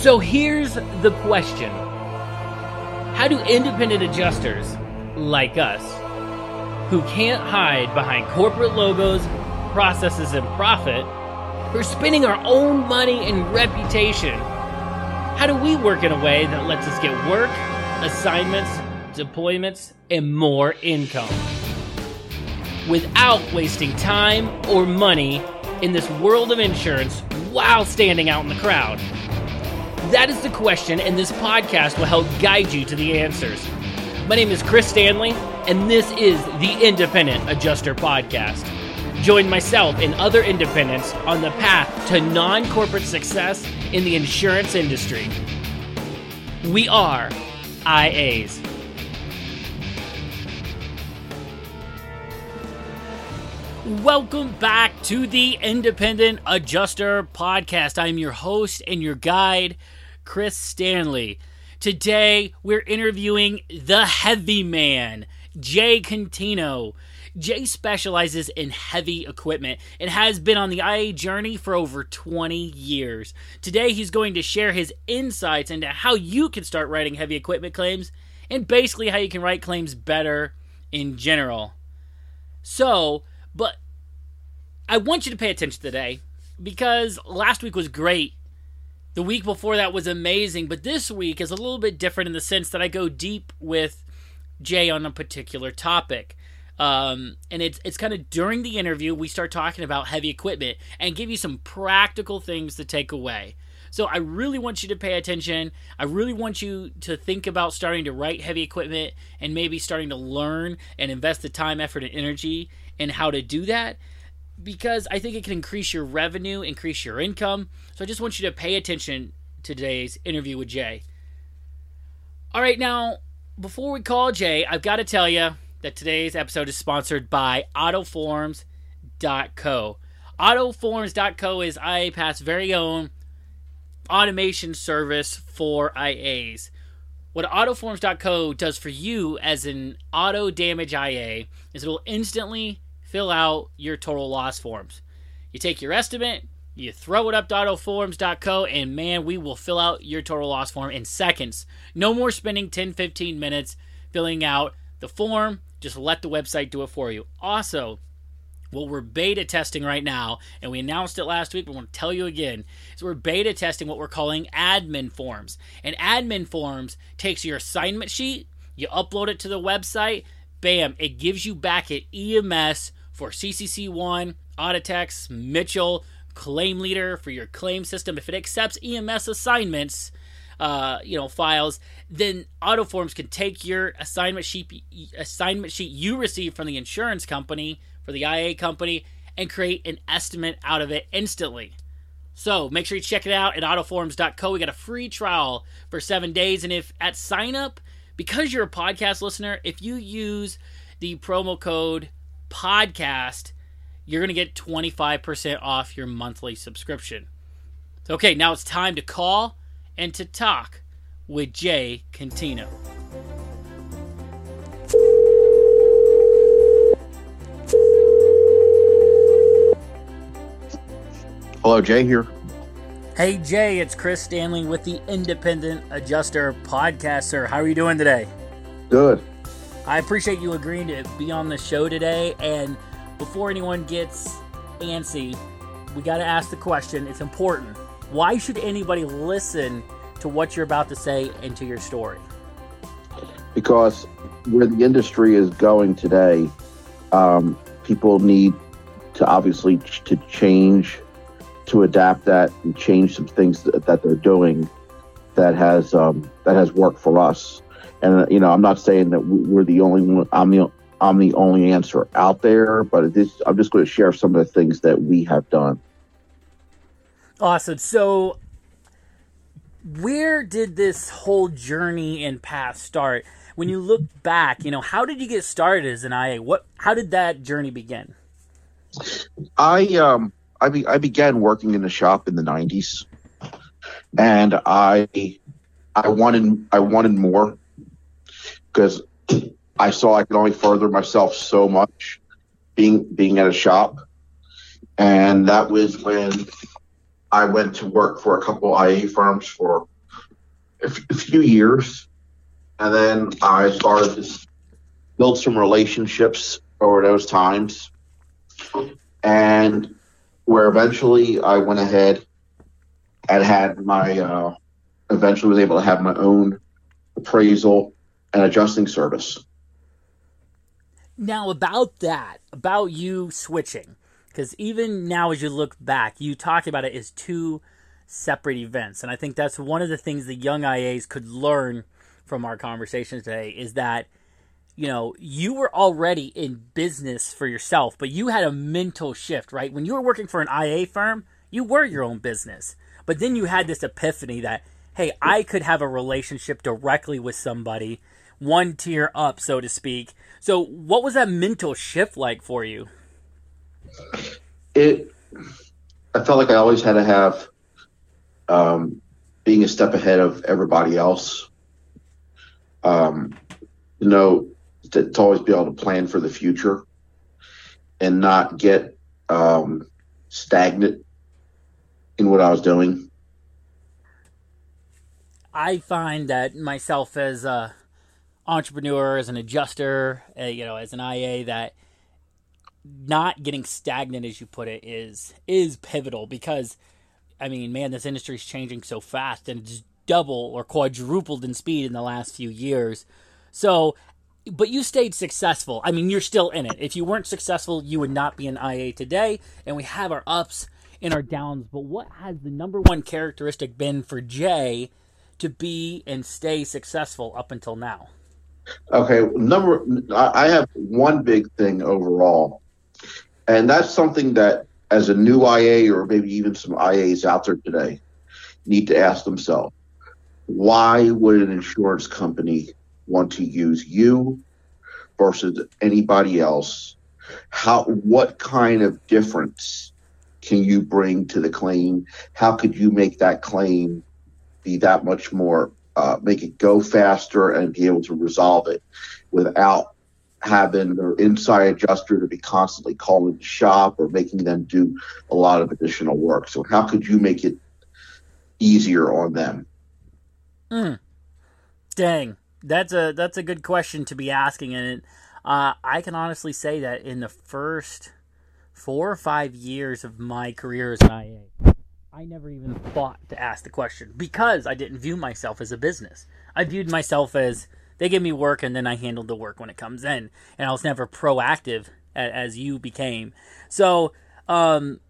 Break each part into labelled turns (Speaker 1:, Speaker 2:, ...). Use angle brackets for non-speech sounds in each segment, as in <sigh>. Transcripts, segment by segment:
Speaker 1: So here's the question How do independent adjusters like us, who can't hide behind corporate logos, processes, and profit, who are spending our own money and reputation, how do we work in a way that lets us get work, assignments, deployments, and more income? Without wasting time or money in this world of insurance while standing out in the crowd? That is the question, and this podcast will help guide you to the answers. My name is Chris Stanley, and this is the Independent Adjuster Podcast. Join myself and other independents on the path to non corporate success in the insurance industry. We are IAs. Welcome back to the Independent Adjuster Podcast. I'm your host and your guide, Chris Stanley. Today, we're interviewing the heavy man, Jay Contino. Jay specializes in heavy equipment and has been on the IA journey for over 20 years. Today, he's going to share his insights into how you can start writing heavy equipment claims and basically how you can write claims better in general. So, but I want you to pay attention today because last week was great. The week before that was amazing, but this week is a little bit different in the sense that I go deep with Jay on a particular topic. Um, and it's it's kind of during the interview we start talking about heavy equipment and give you some practical things to take away. So I really want you to pay attention. I really want you to think about starting to write heavy equipment and maybe starting to learn and invest the time, effort, and energy in how to do that because I think it can increase your revenue, increase your income. So I just want you to pay attention to today's interview with Jay. All right, now before we call Jay, I've got to tell you that today's episode is sponsored by AutoForms.co. AutoForms.co is IAPath's very own automation service for IAs. What AutoForms.co does for you as an auto damage IA is it will instantly fill out your total loss forms. You take your estimate, you throw it up to autoforms.co, and man, we will fill out your total loss form in seconds. No more spending 10 15 minutes filling out the form. Just let the website do it for you. Also, what we're beta testing right now, and we announced it last week, but I want to tell you again, is we're beta testing what we're calling admin forms. And admin forms takes your assignment sheet, you upload it to the website, bam, it gives you back an EMS for CCC1, Audatex, Mitchell, Claim Leader for your claim system. If it accepts EMS assignments, uh, you know, files, then Autoforms can take your assignment sheet assignment sheet you receive from the insurance company for the IA company and create an estimate out of it instantly. So make sure you check it out at autoforms.co. We got a free trial for seven days. And if at sign up, because you're a podcast listener, if you use the promo code podcast, you're going to get 25% off your monthly subscription. Okay, now it's time to call and to talk with Jay Contino.
Speaker 2: Hello, Jay here.
Speaker 1: Hey, Jay, it's Chris Stanley with the Independent Adjuster Podcast, sir. How are you doing today?
Speaker 2: Good.
Speaker 1: I appreciate you agreeing to be on the show today. And before anyone gets antsy, we got to ask the question. It's important. Why should anybody listen to what you're about to say and to your story?
Speaker 2: Because where the industry is going today, um, people need to obviously ch- to change, to adapt that and change some things that, that they're doing that has um, that has worked for us and you know, I'm not saying that we're the only one. I'm the I'm the only answer out there, but this I'm just going to share some of the things that we have done.
Speaker 1: Awesome. So, where did this whole journey and path start? When you look back, you know, how did you get started as an IA? What how did that journey begin?
Speaker 2: I um I be, I began working in the shop in the 90s and I I wanted I wanted more because I saw I could only further myself so much being being at a shop, and that was when I went to work for a couple IA firms for a, f- a few years, and then I started to build some relationships over those times, and where eventually I went ahead and had my uh, eventually was able to have my own appraisal and adjusting service.
Speaker 1: Now, about that, about you switching, because even now as you look back, you talk about it as two separate events. And I think that's one of the things the young IAs could learn from our conversation today is that, you know, you were already in business for yourself, but you had a mental shift, right? When you were working for an IA firm, you were your own business. But then you had this epiphany that, hey, I could have a relationship directly with somebody, one tier up, so to speak. So, what was that mental shift like for you?
Speaker 2: It, I felt like I always had to have, um, being a step ahead of everybody else. Um, you know, to, to always be able to plan for the future and not get um, stagnant in what I was doing.
Speaker 1: I find that myself as a entrepreneur, as an adjuster, uh, you know, as an IA, that not getting stagnant, as you put it, is is pivotal because, I mean, man, this industry is changing so fast and it's double or quadrupled in speed in the last few years. So, but you stayed successful. I mean, you're still in it. If you weren't successful, you would not be an IA today. And we have our ups and our downs. But what has the number one characteristic been for Jay to be and stay successful up until now?
Speaker 2: Okay, number I have one big thing overall, and that's something that as a new IA or maybe even some IAs out there today need to ask themselves: Why would an insurance company want to use you versus anybody else? How what kind of difference can you bring to the claim? How could you make that claim be that much more uh, make it go faster and be able to resolve it without having their inside adjuster to be constantly calling the shop or making them do a lot of additional work. So how could you make it easier on them?
Speaker 1: Mm. Dang, that's a that's a good question to be asking, and uh, I can honestly say that in the first four or five years of my career as an IA, I never even thought to ask the question because I didn't view myself as a business. I viewed myself as they give me work and then I handle the work when it comes in, and I was never proactive as you became. So, um,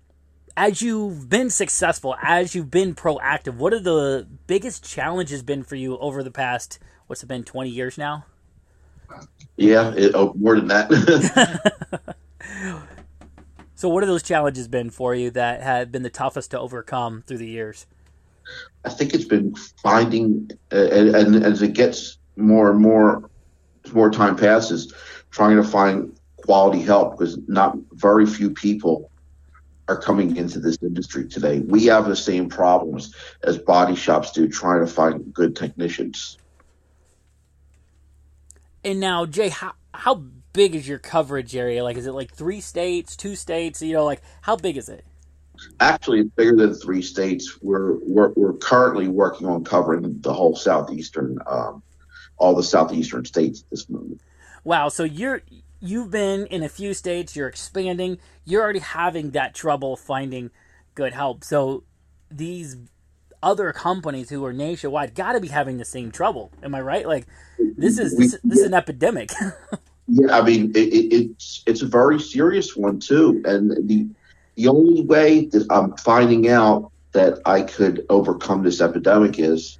Speaker 1: as you've been successful, as you've been proactive, what are the biggest challenges been for you over the past? What's it been? Twenty years now.
Speaker 2: Yeah, it, oh, more than that. <laughs> <laughs>
Speaker 1: So, what have those challenges been for you that have been the toughest to overcome through the years?
Speaker 2: I think it's been finding, uh, and, and, as it gets more and more, as more time passes, trying to find quality help because not very few people are coming into this industry today. We have the same problems as body shops do, trying to find good technicians.
Speaker 1: And now, Jay, how how big is your coverage area? Like, is it like three states, two states? You know, like how big is it?
Speaker 2: Actually, it's bigger than three states. We're we're, we're currently working on covering the whole southeastern, um, all the southeastern states at this moment.
Speaker 1: Wow! So you're you've been in a few states. You're expanding. You're already having that trouble finding good help. So these other companies who are nationwide got to be having the same trouble. Am I right? Like this is this, this is an epidemic. <laughs>
Speaker 2: Yeah, I mean it, it, it's it's a very serious one too, and the the only way that I'm finding out that I could overcome this epidemic is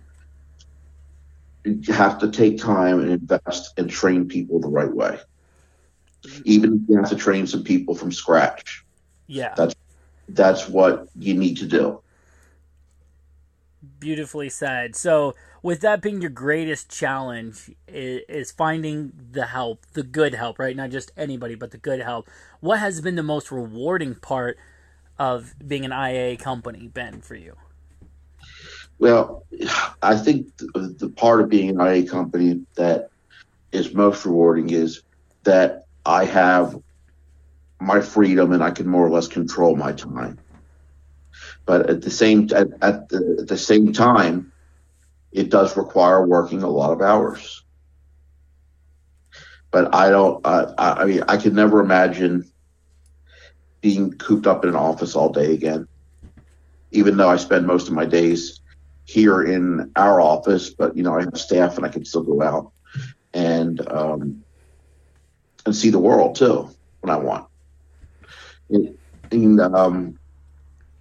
Speaker 2: you have to take time and invest and train people the right way. Even if you have to train some people from scratch.
Speaker 1: Yeah.
Speaker 2: That's that's what you need to do.
Speaker 1: Beautifully said. So with that being your greatest challenge is, finding the help, the good help, right? Not just anybody, but the good help. What has been the most rewarding part of being an IA company been for you?
Speaker 2: Well, I think the part of being an IA company that is most rewarding is that I have my freedom and I can more or less control my time. But at the same at, at the at the same time, it does require working a lot of hours. But I don't. I, I mean, I could never imagine being cooped up in an office all day again. Even though I spend most of my days here in our office, but you know I have staff and I can still go out and um, and see the world too when I want. And, and um,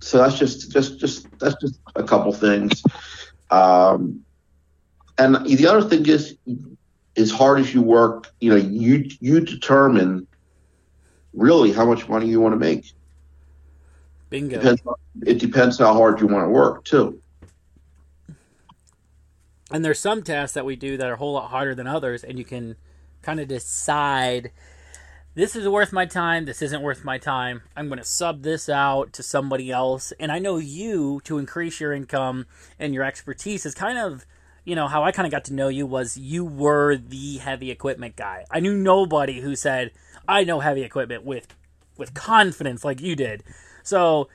Speaker 2: so that's just just just that's just a couple things. Um, and the other thing is, as hard as you work, you know, you you determine really how much money you want to make.
Speaker 1: Bingo.
Speaker 2: Depends, it depends how hard you want to work too.
Speaker 1: And there's some tasks that we do that are a whole lot harder than others, and you can kind of decide this is worth my time, this isn't worth my time. I'm going to sub this out to somebody else. And I know you, to increase your income and your expertise, is kind of, you know, how I kind of got to know you was you were the heavy equipment guy. I knew nobody who said, I know heavy equipment with with confidence like you did. So,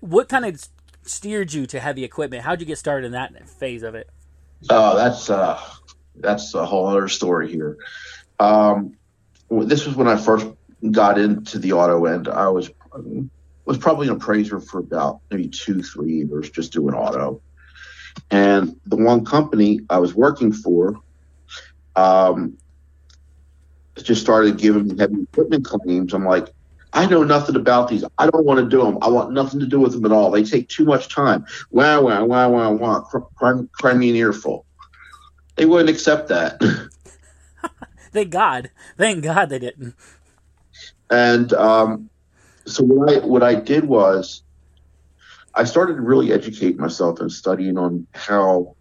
Speaker 1: what kind of steered you to heavy equipment? How'd you get started in that phase of it?
Speaker 2: Oh, that's uh, that's a whole other story here. Um, this was when I first got into the auto end. I was was probably an appraiser for about maybe two, three years, just doing auto. And the one company I was working for, um, just started giving me heavy equipment claims. I'm like, I know nothing about these. I don't want to do them. I want nothing to do with them at all. They take too much time. Wow, wow, wow, wow, wow. Cry, cry me an earful. They wouldn't accept that.
Speaker 1: Thank God. Thank God they didn't.
Speaker 2: And um, so what I what I did was I started to really educate myself and studying on how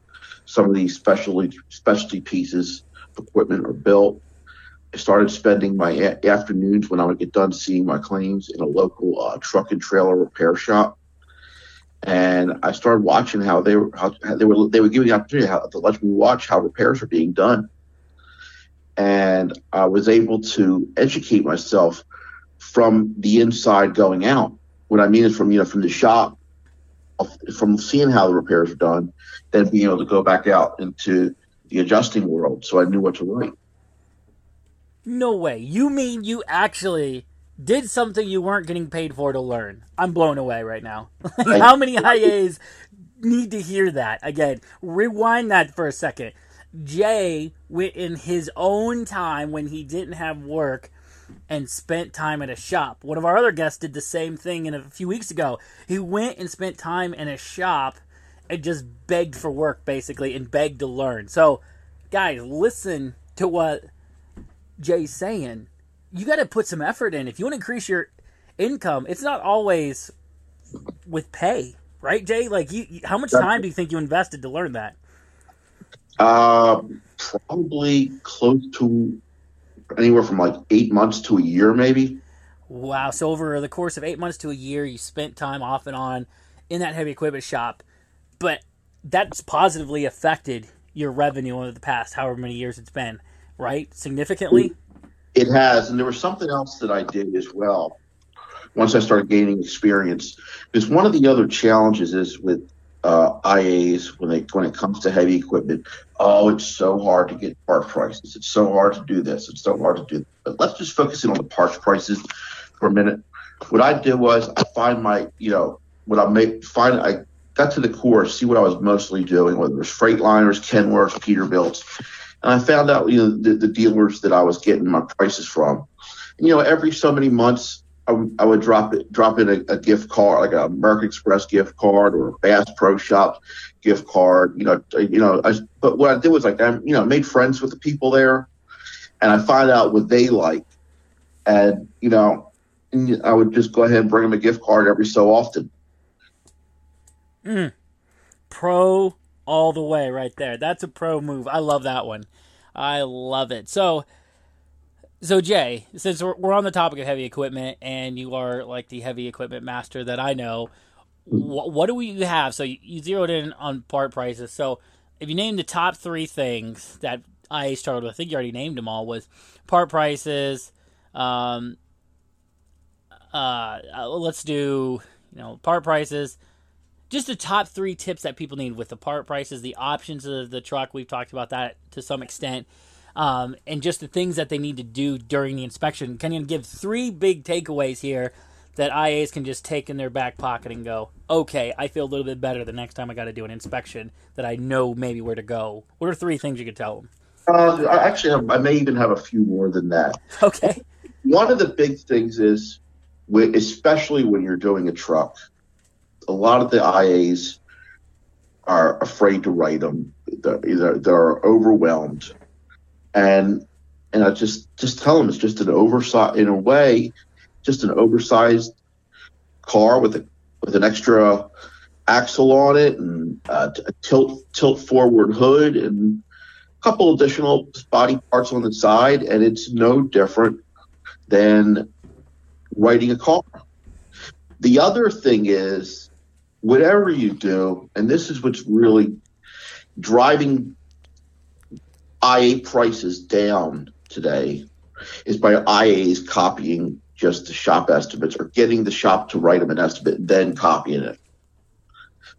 Speaker 2: some of these specialty specialty pieces of equipment are built. I started spending my a- afternoons when I would get done seeing my claims in a local uh, truck and trailer repair shop, and I started watching how they were how, how they were they were giving the opportunity how, to let me watch how repairs are being done and I was able to educate myself from the inside going out. What I mean is from you know from the shop, from seeing how the repairs are done, then being able to go back out into the adjusting world, so I knew what to write.
Speaker 1: No way! You mean you actually did something you weren't getting paid for to learn? I'm blown away right now. <laughs> how many <laughs> IAs need to hear that again? Rewind that for a second Jay went in his own time when he didn't have work and spent time at a shop. One of our other guests did the same thing in a few weeks ago. He went and spent time in a shop and just begged for work basically and begged to learn. So, guys, listen to what Jay's saying. You got to put some effort in. If you want to increase your income, it's not always with pay, right, Jay? Like, you, how much time do you think you invested to learn that?
Speaker 2: Uh, probably close to anywhere from like eight months to a year, maybe.
Speaker 1: Wow. So, over the course of eight months to a year, you spent time off and on in that heavy equipment shop. But that's positively affected your revenue over the past however many years it's been, right? Significantly?
Speaker 2: It has. And there was something else that I did as well once I started gaining experience. Because one of the other challenges is with uh, IAs when they when it comes to heavy equipment. Oh, it's so hard to get part prices. It's so hard to do this. It's so hard to do. But let's just focus in on the parts prices for a minute. What I did was I find my you know what I make find I got to the core, see what I was mostly doing, whether it was Freightliners, Kenworths, Peterbilts, and I found out you know the, the dealers that I was getting my prices from. You know, every so many months I, w- I would drop it, drop in a, a, gift card, like a American Express gift card or a Bass Pro Shop gift card. You know, you know. I, but what I did was like I, you know, made friends with the people there, and I find out what they like, and you know, I would just go ahead and bring them a gift card every so often.
Speaker 1: Mm. Pro all the way, right there. That's a pro move. I love that one. I love it. So so Jay, since we're on the topic of heavy equipment, and you are like the heavy equipment master that I know, what, what do we have? So you zeroed in on part prices. So if you name the top three things that I started with, I think you already named them all. Was part prices. Um, uh, uh let's do you know part prices, just the top three tips that people need with the part prices, the options of the truck. We've talked about that to some extent. Um, and just the things that they need to do during the inspection. Can you give three big takeaways here that IAs can just take in their back pocket and go, okay, I feel a little bit better the next time I got to do an inspection that I know maybe where to go? What are three things you could tell them?
Speaker 2: Uh, I actually, have, I may even have a few more than that. <laughs>
Speaker 1: Okay.
Speaker 2: One of the big things is, especially when you're doing a truck, a lot of the IAs are afraid to write them. They're, they're, they're overwhelmed, and and I just just tell them it's just an oversized, in a way, just an oversized car with a with an extra axle on it and uh, a tilt tilt forward hood and a couple additional body parts on the side, and it's no different than writing a car. The other thing is whatever you do, and this is what's really driving IA prices down today, is by IAs copying just the shop estimates or getting the shop to write them an estimate then copying it.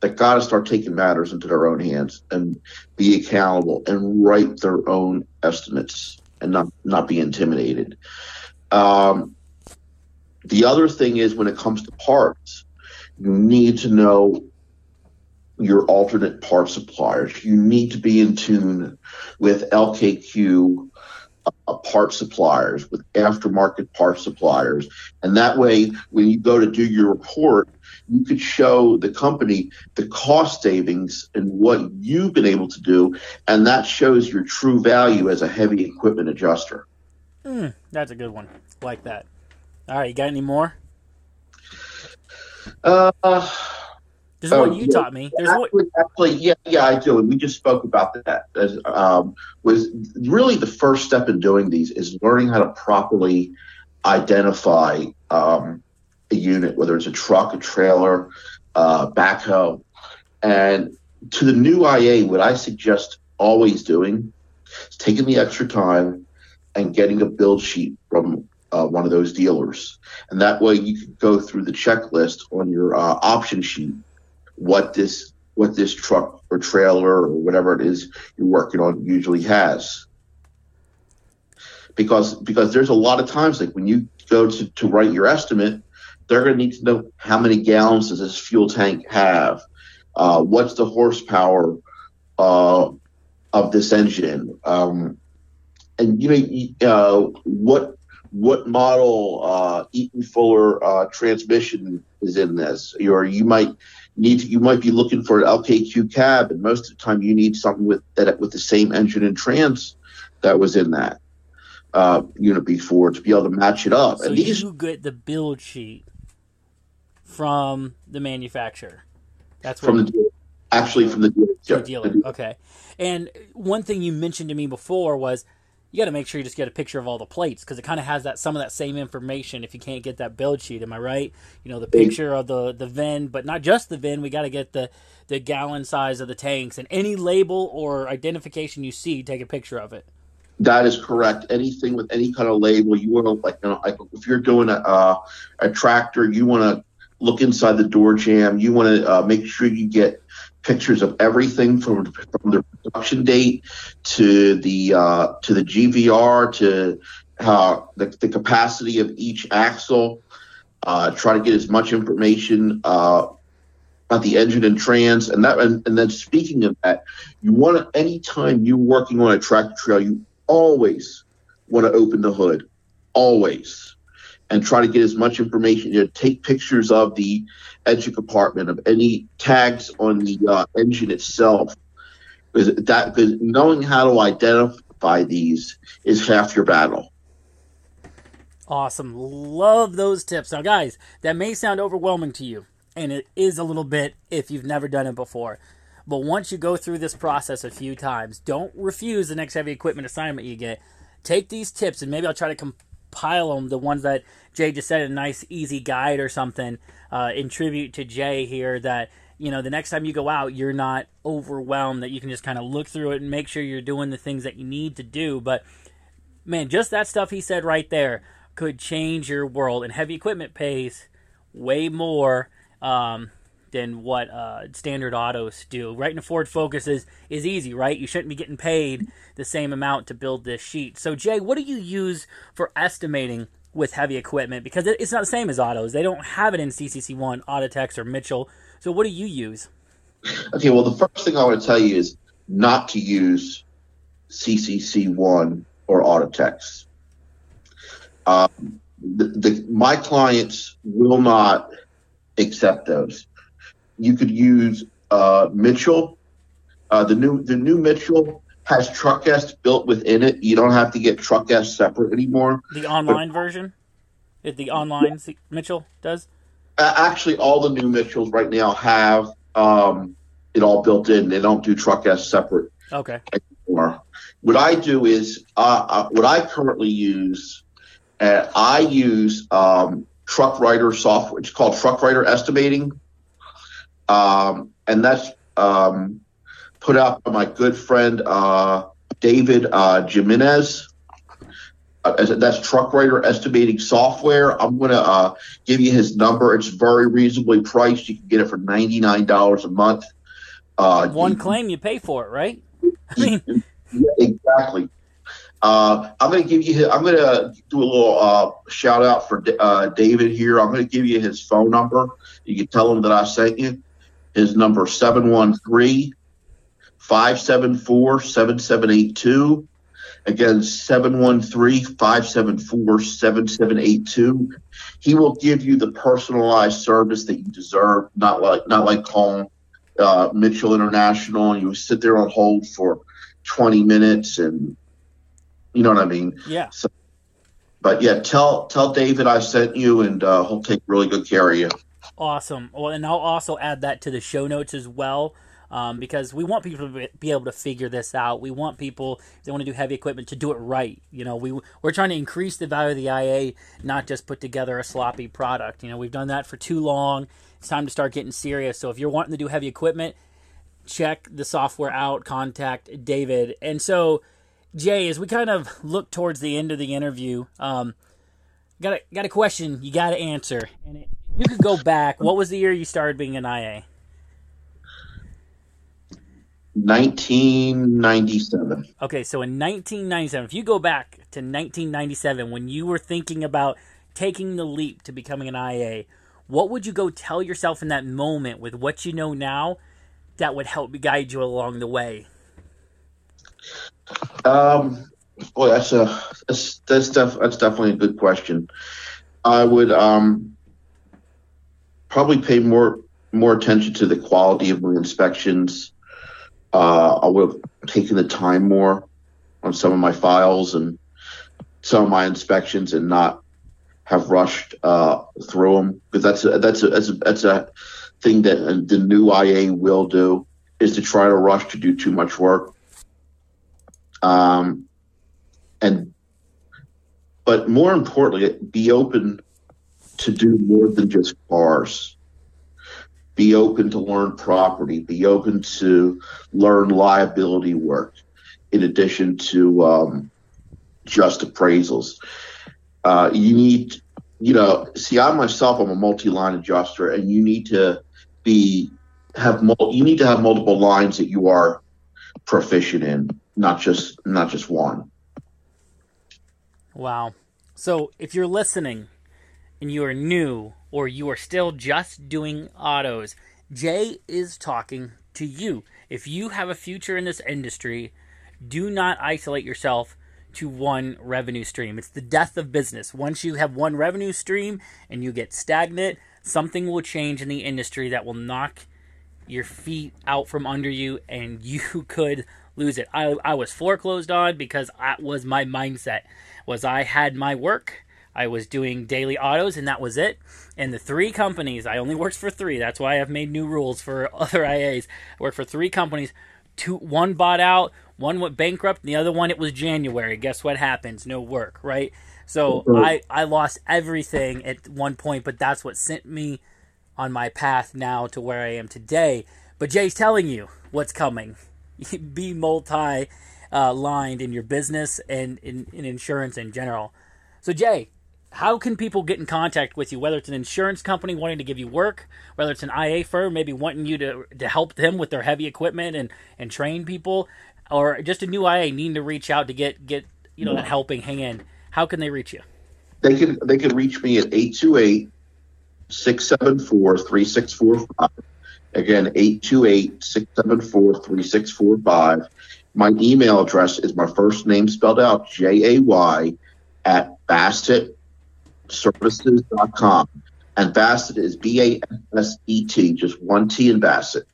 Speaker 2: They got to start taking matters into their own hands and be accountable and write their own estimates and not not be intimidated. Um, the other thing is when it comes to parts, you need to know your alternate part suppliers. You need to be in tune with LKQ uh, part suppliers, with aftermarket part suppliers. And that way, when you go to do your report, you could show the company the cost savings and what you've been able to do. And that shows your true value as a heavy equipment adjuster.
Speaker 1: Mm, that's a good one. Like that. All right, you got any more?
Speaker 2: Uh,
Speaker 1: There's oh, one you yeah, taught me. There's
Speaker 2: actually,
Speaker 1: one...
Speaker 2: actually, yeah, yeah, I do, and we just spoke about that. As, um, was really the first step in doing these is learning how to properly identify um, a unit, whether it's a truck, a trailer, uh, backhoe, and to the new IA, what I suggest always doing is taking the extra time and getting a build sheet from uh, one of those dealers. And that way you can go through the checklist on your uh, option sheet, what this, what this truck or trailer or whatever it is you're working on usually has. Because, because there's a lot of times, like when you go to, to write your estimate, they're going to need to know how many gallons does this fuel tank have? Uh, what's the horsepower, uh, of this engine? Um, and you know, uh, what what model uh, Eaton Fuller uh, transmission is in this, or you might need to, you might be looking for an LKQ cab, and most of the time you need something with that with the same engine and trans that was in that uh, unit before to be able to match it up.
Speaker 1: So
Speaker 2: and
Speaker 1: these, you get the build sheet from the manufacturer. That's
Speaker 2: from the actually from the dealer.
Speaker 1: The dealer. Okay. And one thing you mentioned to me before was you got to make sure you just get a picture of all the plates because it kind of has that some of that same information if you can't get that build sheet am i right you know the picture of the the vin but not just the vin we got to get the the gallon size of the tanks and any label or identification you see take a picture of it
Speaker 2: that is correct anything with any kind of label you want to like, you know, like if you're doing a, uh, a tractor you want to look inside the door jamb. you want to uh, make sure you get pictures of everything from from the production date to the uh, to the GVR to uh, the, the capacity of each axle. Uh, try to get as much information uh, about the engine and trans, and that. And, and then speaking of that, you want to anytime you're working on a tractor trail, you always want to open the hood, always and try to get as much information. You know, take pictures of the engine compartment, of any tags on the uh, engine itself, because that because knowing how to identify these is half your battle.
Speaker 1: Awesome, love those tips. Now, guys, that may sound overwhelming to you, and it is a little bit if you've never done it before. But once you go through this process a few times, don't refuse the next heavy equipment assignment you get. Take these tips, and maybe I'll try to com- pile them, the ones that Jay just said, a nice, easy guide or something uh, in tribute to Jay here that, you know, the next time you go out, you're not overwhelmed, that you can just kind of look through it and make sure you're doing the things that you need to do. But, man, just that stuff he said right there could change your world. And heavy equipment pays way more um, than what uh, standard autos do. In a Ford Focus is is easy, right? You shouldn't be getting paid the same amount to build this sheet. So Jay, what do you use for estimating with heavy equipment? Because it's not the same as autos. They don't have it in CCC1, Audatex, or Mitchell. So what do you use?
Speaker 2: Okay, well, the first thing I want to tell you is not to use CCC1 or Audatex. Um, the, the, my clients will not accept those. You could use uh, Mitchell. Uh, the new the new Mitchell has TruckS built within it. You don't have to get TruckS separate anymore.
Speaker 1: The online but, version, the online Mitchell does.
Speaker 2: Actually, all the new Mitchells right now have um, it all built in. They don't do TruckS separate.
Speaker 1: Okay.
Speaker 2: Anymore. What I do is uh, uh, what I currently use. Uh, I use um, TruckWriter software. It's called TruckWriter Estimating, um, and that's um, put out by my good friend uh, David uh, Jimenez. Uh, that's TruckWriter Estimating software. I'm going to uh, give you his number. It's very reasonably priced. You can get it for ninety nine dollars a month.
Speaker 1: Uh, One you, claim, you pay for it, right? I <laughs> mean,
Speaker 2: yeah, exactly. Uh, I'm going to give you. I'm going to do a little uh, shout out for uh, David here. I'm going to give you his phone number. You can tell him that I sent you. His number 713 574 7782. Again, 713 574 7782. He will give you the personalized service that you deserve, not like not like calling uh, Mitchell International and you sit there on hold for 20 minutes and you know what I mean?
Speaker 1: Yeah.
Speaker 2: So, but yeah, tell tell David I sent you, and uh, he'll take really good care of you.
Speaker 1: Awesome. Well, and I'll also add that to the show notes as well. Um, because we want people to be able to figure this out. We want people, if they want to do heavy equipment, to do it right. You know, we we're trying to increase the value of the IA, not just put together a sloppy product. You know, we've done that for too long. It's time to start getting serious. So if you're wanting to do heavy equipment, check the software out. Contact David. And so Jay, as we kind of look towards the end of the interview, um, got a got a question you got to answer. And it, you could go back. What was the year you started being an IA?
Speaker 2: 1997.
Speaker 1: Okay, so in 1997, if you go back to 1997 when you were thinking about taking the leap to becoming an IA, what would you go tell yourself in that moment with what you know now that would help guide you along the way?
Speaker 2: Um, boy, that's a that's that's, def, that's definitely a good question. I would um probably pay more more attention to the quality of my inspections. Uh, I would have taken the time more on some of my files and some of my inspections and not have rushed uh, through them because that's a, that's a, that's a, that's a thing that the new IA will do is to try to rush to do too much work. Um, and but more importantly, be open to do more than just cars. Be open to learn property. Be open to learn liability work, in addition to um, just appraisals. Uh, you need, you know, see, I myself, I'm a multi-line adjuster, and you need to be have mul- you need to have multiple lines that you are proficient in not just not just one.
Speaker 1: Wow. So if you're listening and you are new or you are still just doing autos, Jay is talking to you. If you have a future in this industry, do not isolate yourself to one revenue stream. It's the death of business. Once you have one revenue stream and you get stagnant, something will change in the industry that will knock your feet out from under you and <laughs> you could lose it. I, I was foreclosed on because that was my mindset. Was I had my work, I was doing daily autos, and that was it. And the three companies, I only worked for three. That's why I've made new rules for <laughs> other IAs. I worked for three companies. Two, one bought out, one went bankrupt, and the other one it was January. Guess what happens? No work, right? So I I lost everything at one point, but that's what sent me on my path now to where I am today. But Jay's telling you what's coming. <laughs> be multi uh, lined in your business and in, in insurance in general. So, Jay, how can people get in contact with you? Whether it's an insurance company wanting to give you work, whether it's an IA firm maybe wanting you to to help them with their heavy equipment and and train people, or just a new IA needing to reach out to get get you know that helping hand. How can they reach you?
Speaker 2: They can they can reach me at 828 674 3645. Again, 828 674 3645. My email address is my first name spelled out, J A Y, at BassetServices.com. And Basset is B A S E T, just one T in Basset.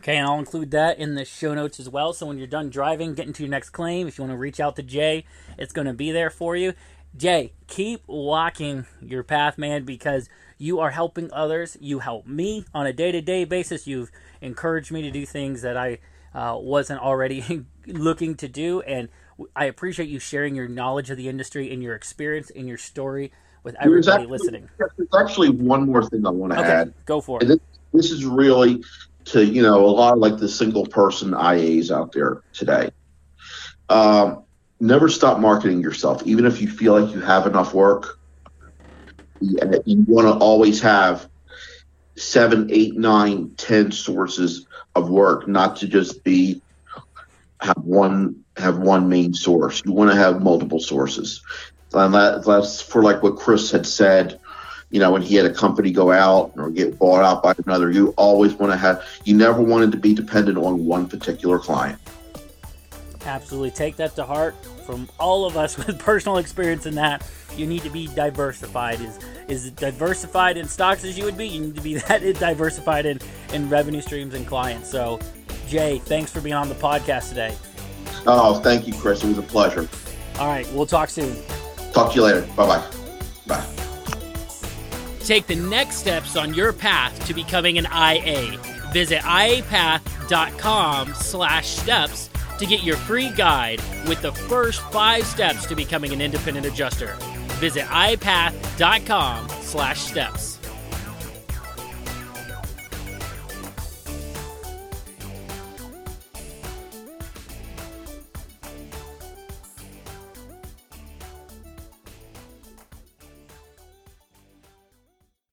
Speaker 1: Okay, and I'll include that in the show notes as well. So when you're done driving, getting to your next claim, if you want to reach out to Jay, it's going to be there for you. Jay, keep walking your path, man, because you are helping others. You help me on a day to day basis. You've encouraged me to do things that I uh, wasn't already <laughs> looking to do. And I appreciate you sharing your knowledge of the industry and your experience and your story with everybody
Speaker 2: actually,
Speaker 1: listening.
Speaker 2: There's actually one more thing I want to
Speaker 1: Okay,
Speaker 2: add.
Speaker 1: go for it.
Speaker 2: this, this is really to you know a lot of like the single person IAs out there today. Um, never stop marketing yourself, even if you feel like you have enough work. You want to always have seven, eight, nine, ten sources of work, not to just be have one have one main source. You want to have multiple sources, and that, that's for like what Chris had said you know, when he had a company go out or get bought out by another, you always want to have, you never wanted to be dependent on one particular client.
Speaker 1: Absolutely. Take that to heart from all of us <laughs> with personal experience in that. You need to be diversified. Is is diversified in stocks as you would be, you need to be <laughs> that diversified in, in revenue streams and clients. So Jay, thanks for being on the podcast today.
Speaker 2: Oh, thank you, Chris. It was a pleasure.
Speaker 1: All right, we'll talk soon.
Speaker 2: Talk to you later. Bye-bye. Bye.
Speaker 1: Take the next steps on your path to becoming an IA. Visit iapath.com slash steps to get your free guide with the first five steps to becoming an independent adjuster. Visit iapath.com slash steps.